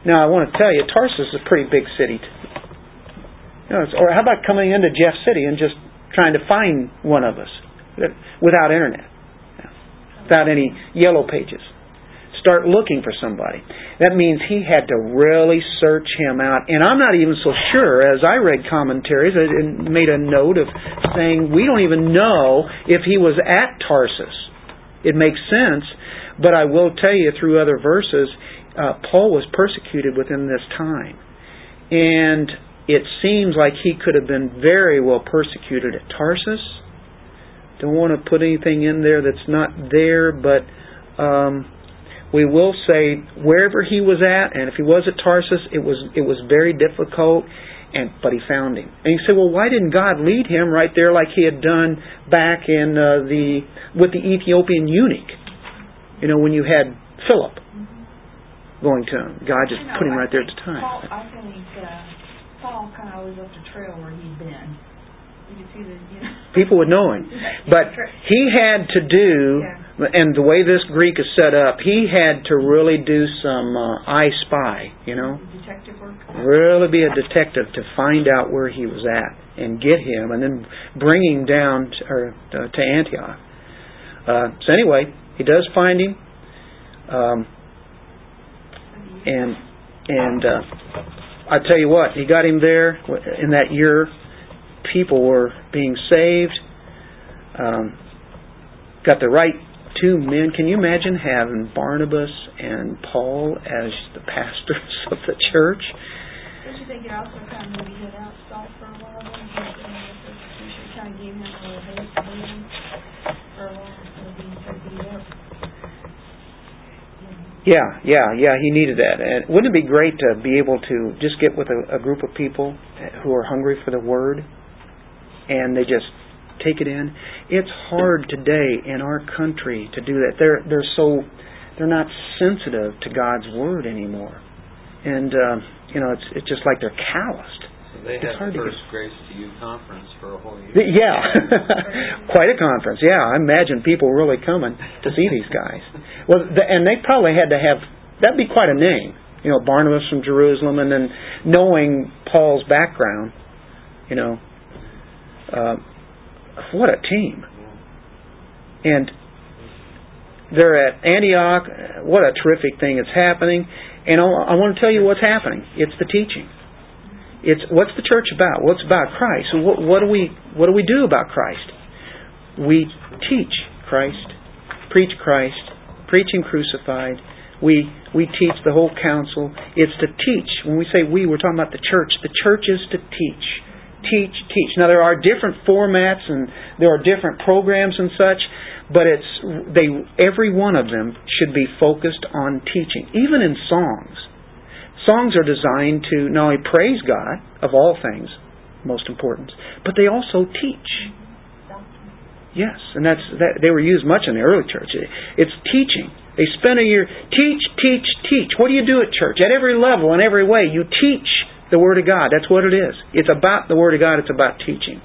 Speaker 1: Now I want to tell you, Tarsus is a pretty big city. You know, or how about coming into Jeff City and just trying to find one of us without internet, without any yellow pages? Start looking for somebody. That means he had to really search him out. And I'm not even so sure, as I read commentaries, I made a note of saying we don't even know if he was at Tarsus. It makes sense, but I will tell you through other verses, uh, Paul was persecuted within this time. And it seems like he could have been very well persecuted at Tarsus. Don't want to put anything in there that's not there, but um, we will say wherever he was at, and if he was at Tarsus, it was it was very difficult, and but he found him. And you say, well, why didn't God lead him right there like He had done back in uh, the with the Ethiopian eunuch? You know, when you had Philip going to him, God just
Speaker 3: know,
Speaker 1: put him
Speaker 3: I
Speaker 1: right there at the time.
Speaker 3: Paul, I think uh, Paul kind of always left a trail where he'd been. You could see the, you know.
Speaker 1: People would know him. But he had to do, and the way this Greek is set up, he had to really do some uh, I spy, you know,
Speaker 3: detective work.
Speaker 1: really be a detective to find out where he was at and get him, and then bring him down to, or, uh, to Antioch. Uh, so anyway, he does find him, um, and and uh, I tell you what, he got him there in that year. People were being saved. Um, got the right two men. Can you imagine having Barnabas and Paul as the pastors of the church?
Speaker 3: Don't you think it also kind of maybe hit out Saul for a while? Then he was in the persecution, kind of gave him a little to live for a while of being so beat up.
Speaker 1: Yeah, yeah, yeah. He needed that. And wouldn't it be great to be able to just get with a, a group of people who are hungry for the Word, and they just take it in? It's hard today in our country to do that. They're they're so they're not sensitive to God's Word anymore, and uh, you know it's it's just like they're calloused.
Speaker 2: So they
Speaker 1: It's
Speaker 2: had the
Speaker 1: to
Speaker 2: first Grace to You conference for a whole year.
Speaker 1: Yeah, quite a conference. Yeah, I imagine people really coming to see these guys. Well, the, and they probably had to have that'd be quite a name. You know, Barnabas from Jerusalem, and then knowing Paul's background. You know, uh, what a team! And they're at Antioch. What a terrific thing is happening. And I want to tell you what's happening. It's the teaching. It's what's the church about? What's about Christ? What, what do we what do we do about Christ? We teach Christ, preach Christ, preach Him crucified. We we teach the whole counsel. It's to teach. When we say we, we're talking about the church. The church is to teach, teach, teach. Now there are different formats and there are different programs and such, but it's they every one of them should be focused on teaching, even in songs. Songs are designed to not only praise God of all things, most important, but they also teach. Yes, and that's that, they were used much in the early church. It's teaching. They spent a year teach, teach, teach. What do you do at church? At every level, in every way, you teach the Word of God. That's what it is. It's about the Word of God. It's about teaching.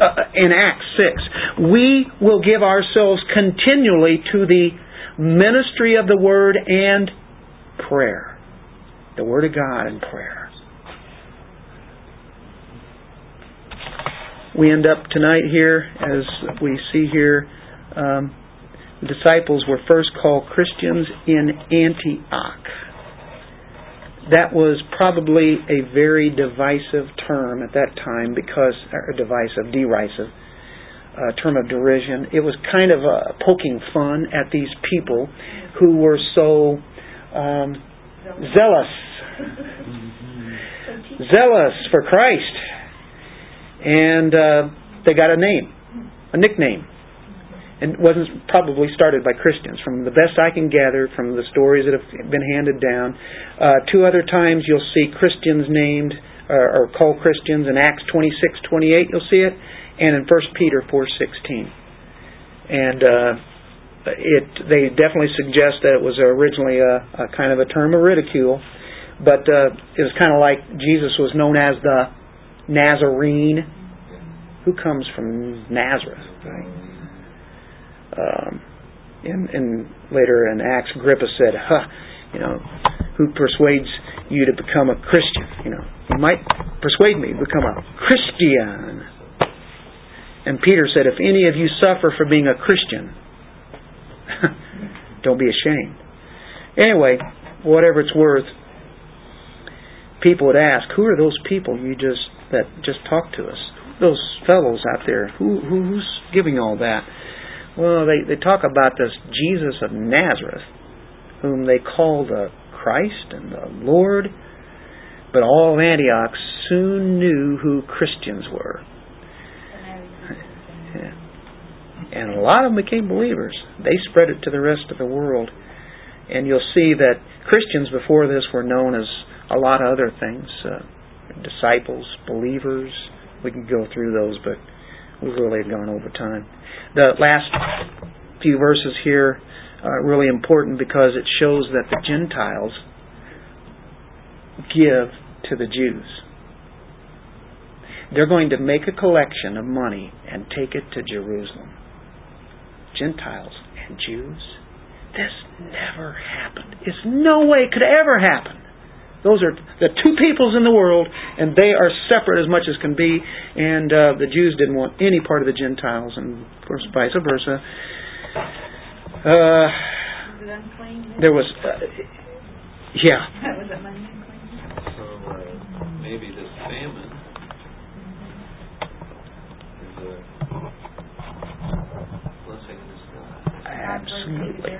Speaker 1: Uh, in Acts six, we will give ourselves continually to the ministry of the Word and prayer the Word of God and prayer. We end up tonight here, as we see here, um, the disciples were first called Christians in Antioch. That was probably a very divisive term at that time because, or divisive, derisive, uh, term of derision. It was kind of uh, poking fun at these people who were so um, zealous zealous for Christ. And uh, they got a name, a nickname. And it wasn't probably started by Christians. From the best I can gather from the stories that have been handed down, uh, two other times you'll see Christians named uh, or called Christians in Acts 26, 28. You'll see it, and in 1 Peter 4, 16. And uh, it they definitely suggest that it was originally a, a kind of a term of ridicule but uh, it was kind of like Jesus was known as the Nazarene, who comes from Nazareth, right? Um, and, and later in Acts, Agrippa said, huh, you know, who persuades you to become a Christian? You know, you might persuade me to become a Christian. And Peter said, if any of you suffer for being a Christian, don't be ashamed. Anyway, whatever it's worth, people would ask, "Who are those people you just that just talked to us? Those fellows out there? Who who's giving all that?" Well, they they talk about this Jesus of Nazareth, whom they call the Christ and the Lord. But all of Antioch soon knew who Christians were. Yeah. And a lot of them became believers. They spread it to the rest of the world. And you'll see that Christians before this were known as a lot of other things, uh, disciples, believers. We can go through those, but we've really gone over time. The last few verses here are really important because it shows that the Gentiles give to the Jews. They're going to make a collection of money and take it to Jerusalem. Gentiles and Jews. This never happened. It's no way it could ever happen. Those are the two peoples in the world, and they are separate as much as can be. And uh, the Jews didn't want any part of the Gentiles, and of course, vice versa. Uh, there was, uh, yeah.
Speaker 2: So uh, maybe this famine is a blessing in disguise.
Speaker 1: Absolutely.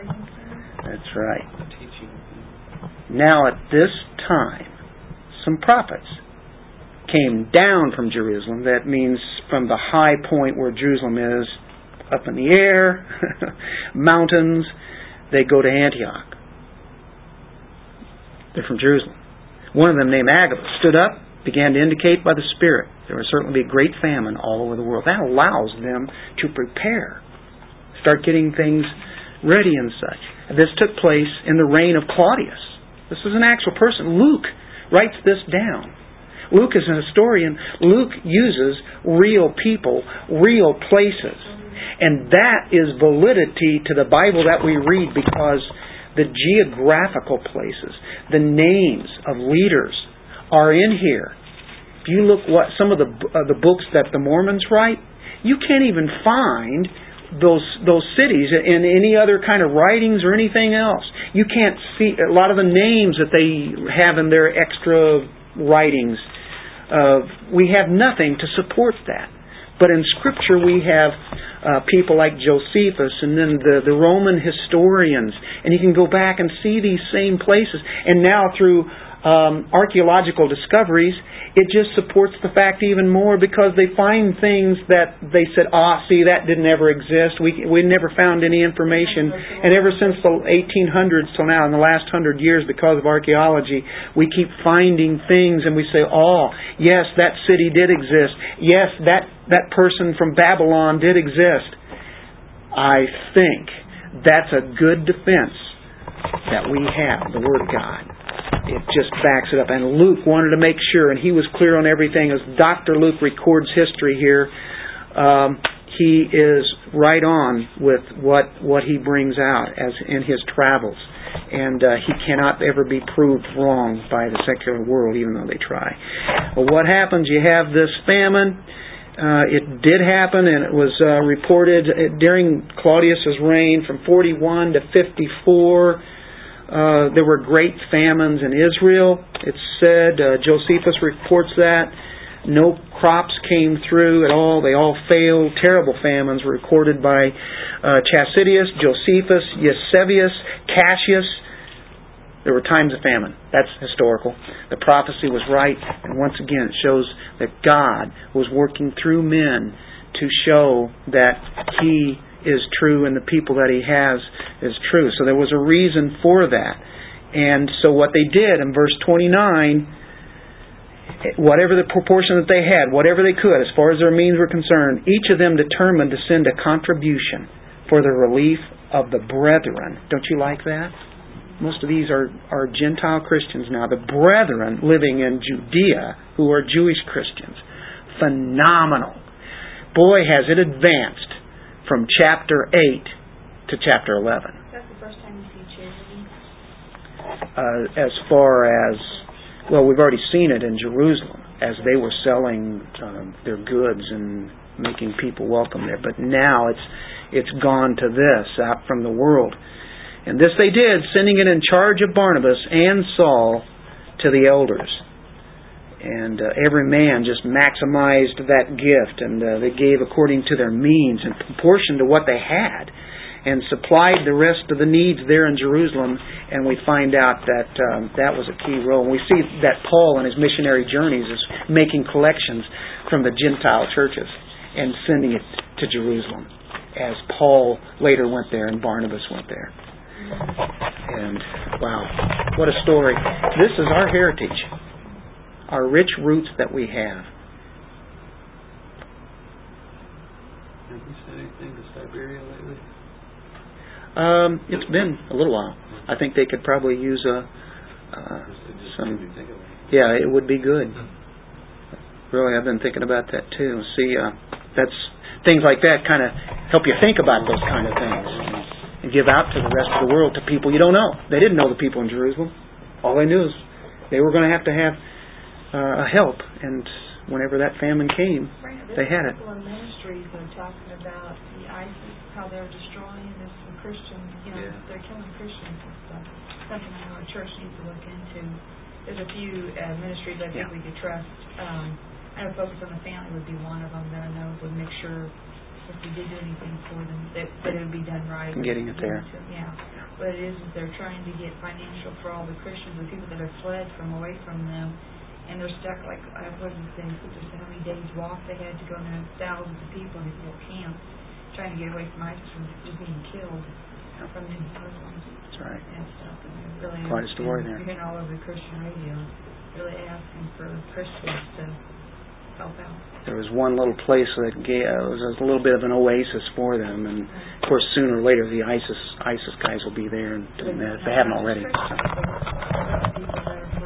Speaker 1: That's right. Now, at this time, some prophets came down from Jerusalem. That means from the high point where Jerusalem is, up in the air, mountains, they go to Antioch. They're from Jerusalem. One of them, named Agabus, stood up, began to indicate by the Spirit there will certainly be a great famine all over the world. That allows them to prepare, start getting things ready and such. This took place in the reign of Claudius. This is an actual person. Luke writes this down. Luke is an historian. Luke uses real people, real places. And that is validity to the Bible that we read because the geographical places, the names of leaders are in here. If you look what some of the uh, the books that the Mormons write, you can't even find those those cities in any other kind of writings or anything else. You can't see a lot of the names that they have in their extra writings. Uh, we have nothing to support that. But in Scripture, we have uh, people like Josephus and then the, the Roman historians, and you can go back and see these same places. And now through um, archaeological discoveries, it just supports the fact even more because they find things that they said, ah, see, that didn't ever exist. We we never found any information, and ever since the 1800s till now, in the last hundred years, because of archaeology, we keep finding things, and we say, oh, yes, that city did exist. Yes, that that person from Babylon did exist. I think that's a good defense that we have the Word of God it just backs it up. And Luke wanted to make sure, and he was clear on everything. As Dr. Luke records history here, um, he is right on with what what he brings out as in his travels, and uh, he cannot ever be proved wrong by the secular world, even though they try. Well, what happens? You have this famine. Uh, it did happen, and it was uh, reported during Claudius's reign from 41 to 54. Uh, there were great famines in Israel. It's said, uh, Josephus reports that. No crops came through at all. They all failed. Terrible famines were recorded by uh, Chastidius, Josephus, Eusebius, Cassius. There were times of famine. That's historical. The prophecy was right, and once again, it shows that God was working through men to show that He is true and the people that he has is true. So there was a reason for that. And so what they did in verse 29, whatever the proportion that they had, whatever they could, as far as their means were concerned, each of them determined to send a contribution for the relief of the brethren. Don't you like that? Most of these are, are Gentile Christians now. The brethren living in Judea who are Jewish Christians. Phenomenal. Boy, has it advanced from chapter 8 to chapter 11.
Speaker 3: That's the first time you see charity.
Speaker 1: Uh, as far as, well, we've already seen it in Jerusalem as they were selling um, their goods and making people welcome there. But now it's it's gone to this out from the world. And this they did, sending it in charge of Barnabas and Saul to the elders and uh, every man just maximized that gift, and uh, they gave according to their means and proportion to what they had, and supplied the rest of the needs there in Jerusalem. And we find out that um, that was a key role. And we see that Paul in his missionary journeys is making collections from the Gentile churches and sending it to Jerusalem, as Paul later went there and Barnabas went there. And wow, what a story! This is our heritage our rich roots that we have.
Speaker 2: Have you sent anything to Siberia lately?
Speaker 1: Um, it's been a little while. I think they could probably use a uh, some.
Speaker 2: made me think of it.
Speaker 1: Yeah, it would be good. Really, I've been thinking about that too. See, uh, that's things like that kind of help you think about those kind of things and give out to the rest of the world to people you don't know. They didn't know the people in Jerusalem. All they knew is they were going to have to have uh, a help, and whenever that famine came,
Speaker 3: Right,
Speaker 1: they had it.
Speaker 3: There's a couple of ministries are talking about the ISIS, how they're destroying this the Christians, you know,
Speaker 2: Yeah.
Speaker 3: they're killing Christians and stuff. Something I know our church needs to look into. There's a few uh, ministries I think
Speaker 1: Yeah.
Speaker 3: we could trust. Um, I know Focus on the Family would be one of them that I know would make sure if we did do anything for them, that, that it would be done right.
Speaker 1: And getting it there.
Speaker 3: Yeah. What it is, is they're trying to get financial for all the Christians, the people that have fled from away from them, and they're stuck like I wasn't saying just how many days walk they had to go and thousands of people in these little camps trying to get away from ISIS from just being killed from these Muslims
Speaker 1: That's right.
Speaker 3: and stuff. And really
Speaker 1: Quite a story there.
Speaker 3: You're hearing all over the Christian radio, really asking for Christians to help out.
Speaker 1: There was one little place that gave, uh, was a little bit of an oasis for them, and of course, sooner or later, the ISIS ISIS guys will be there and doing that if they haven't already.
Speaker 3: Christians,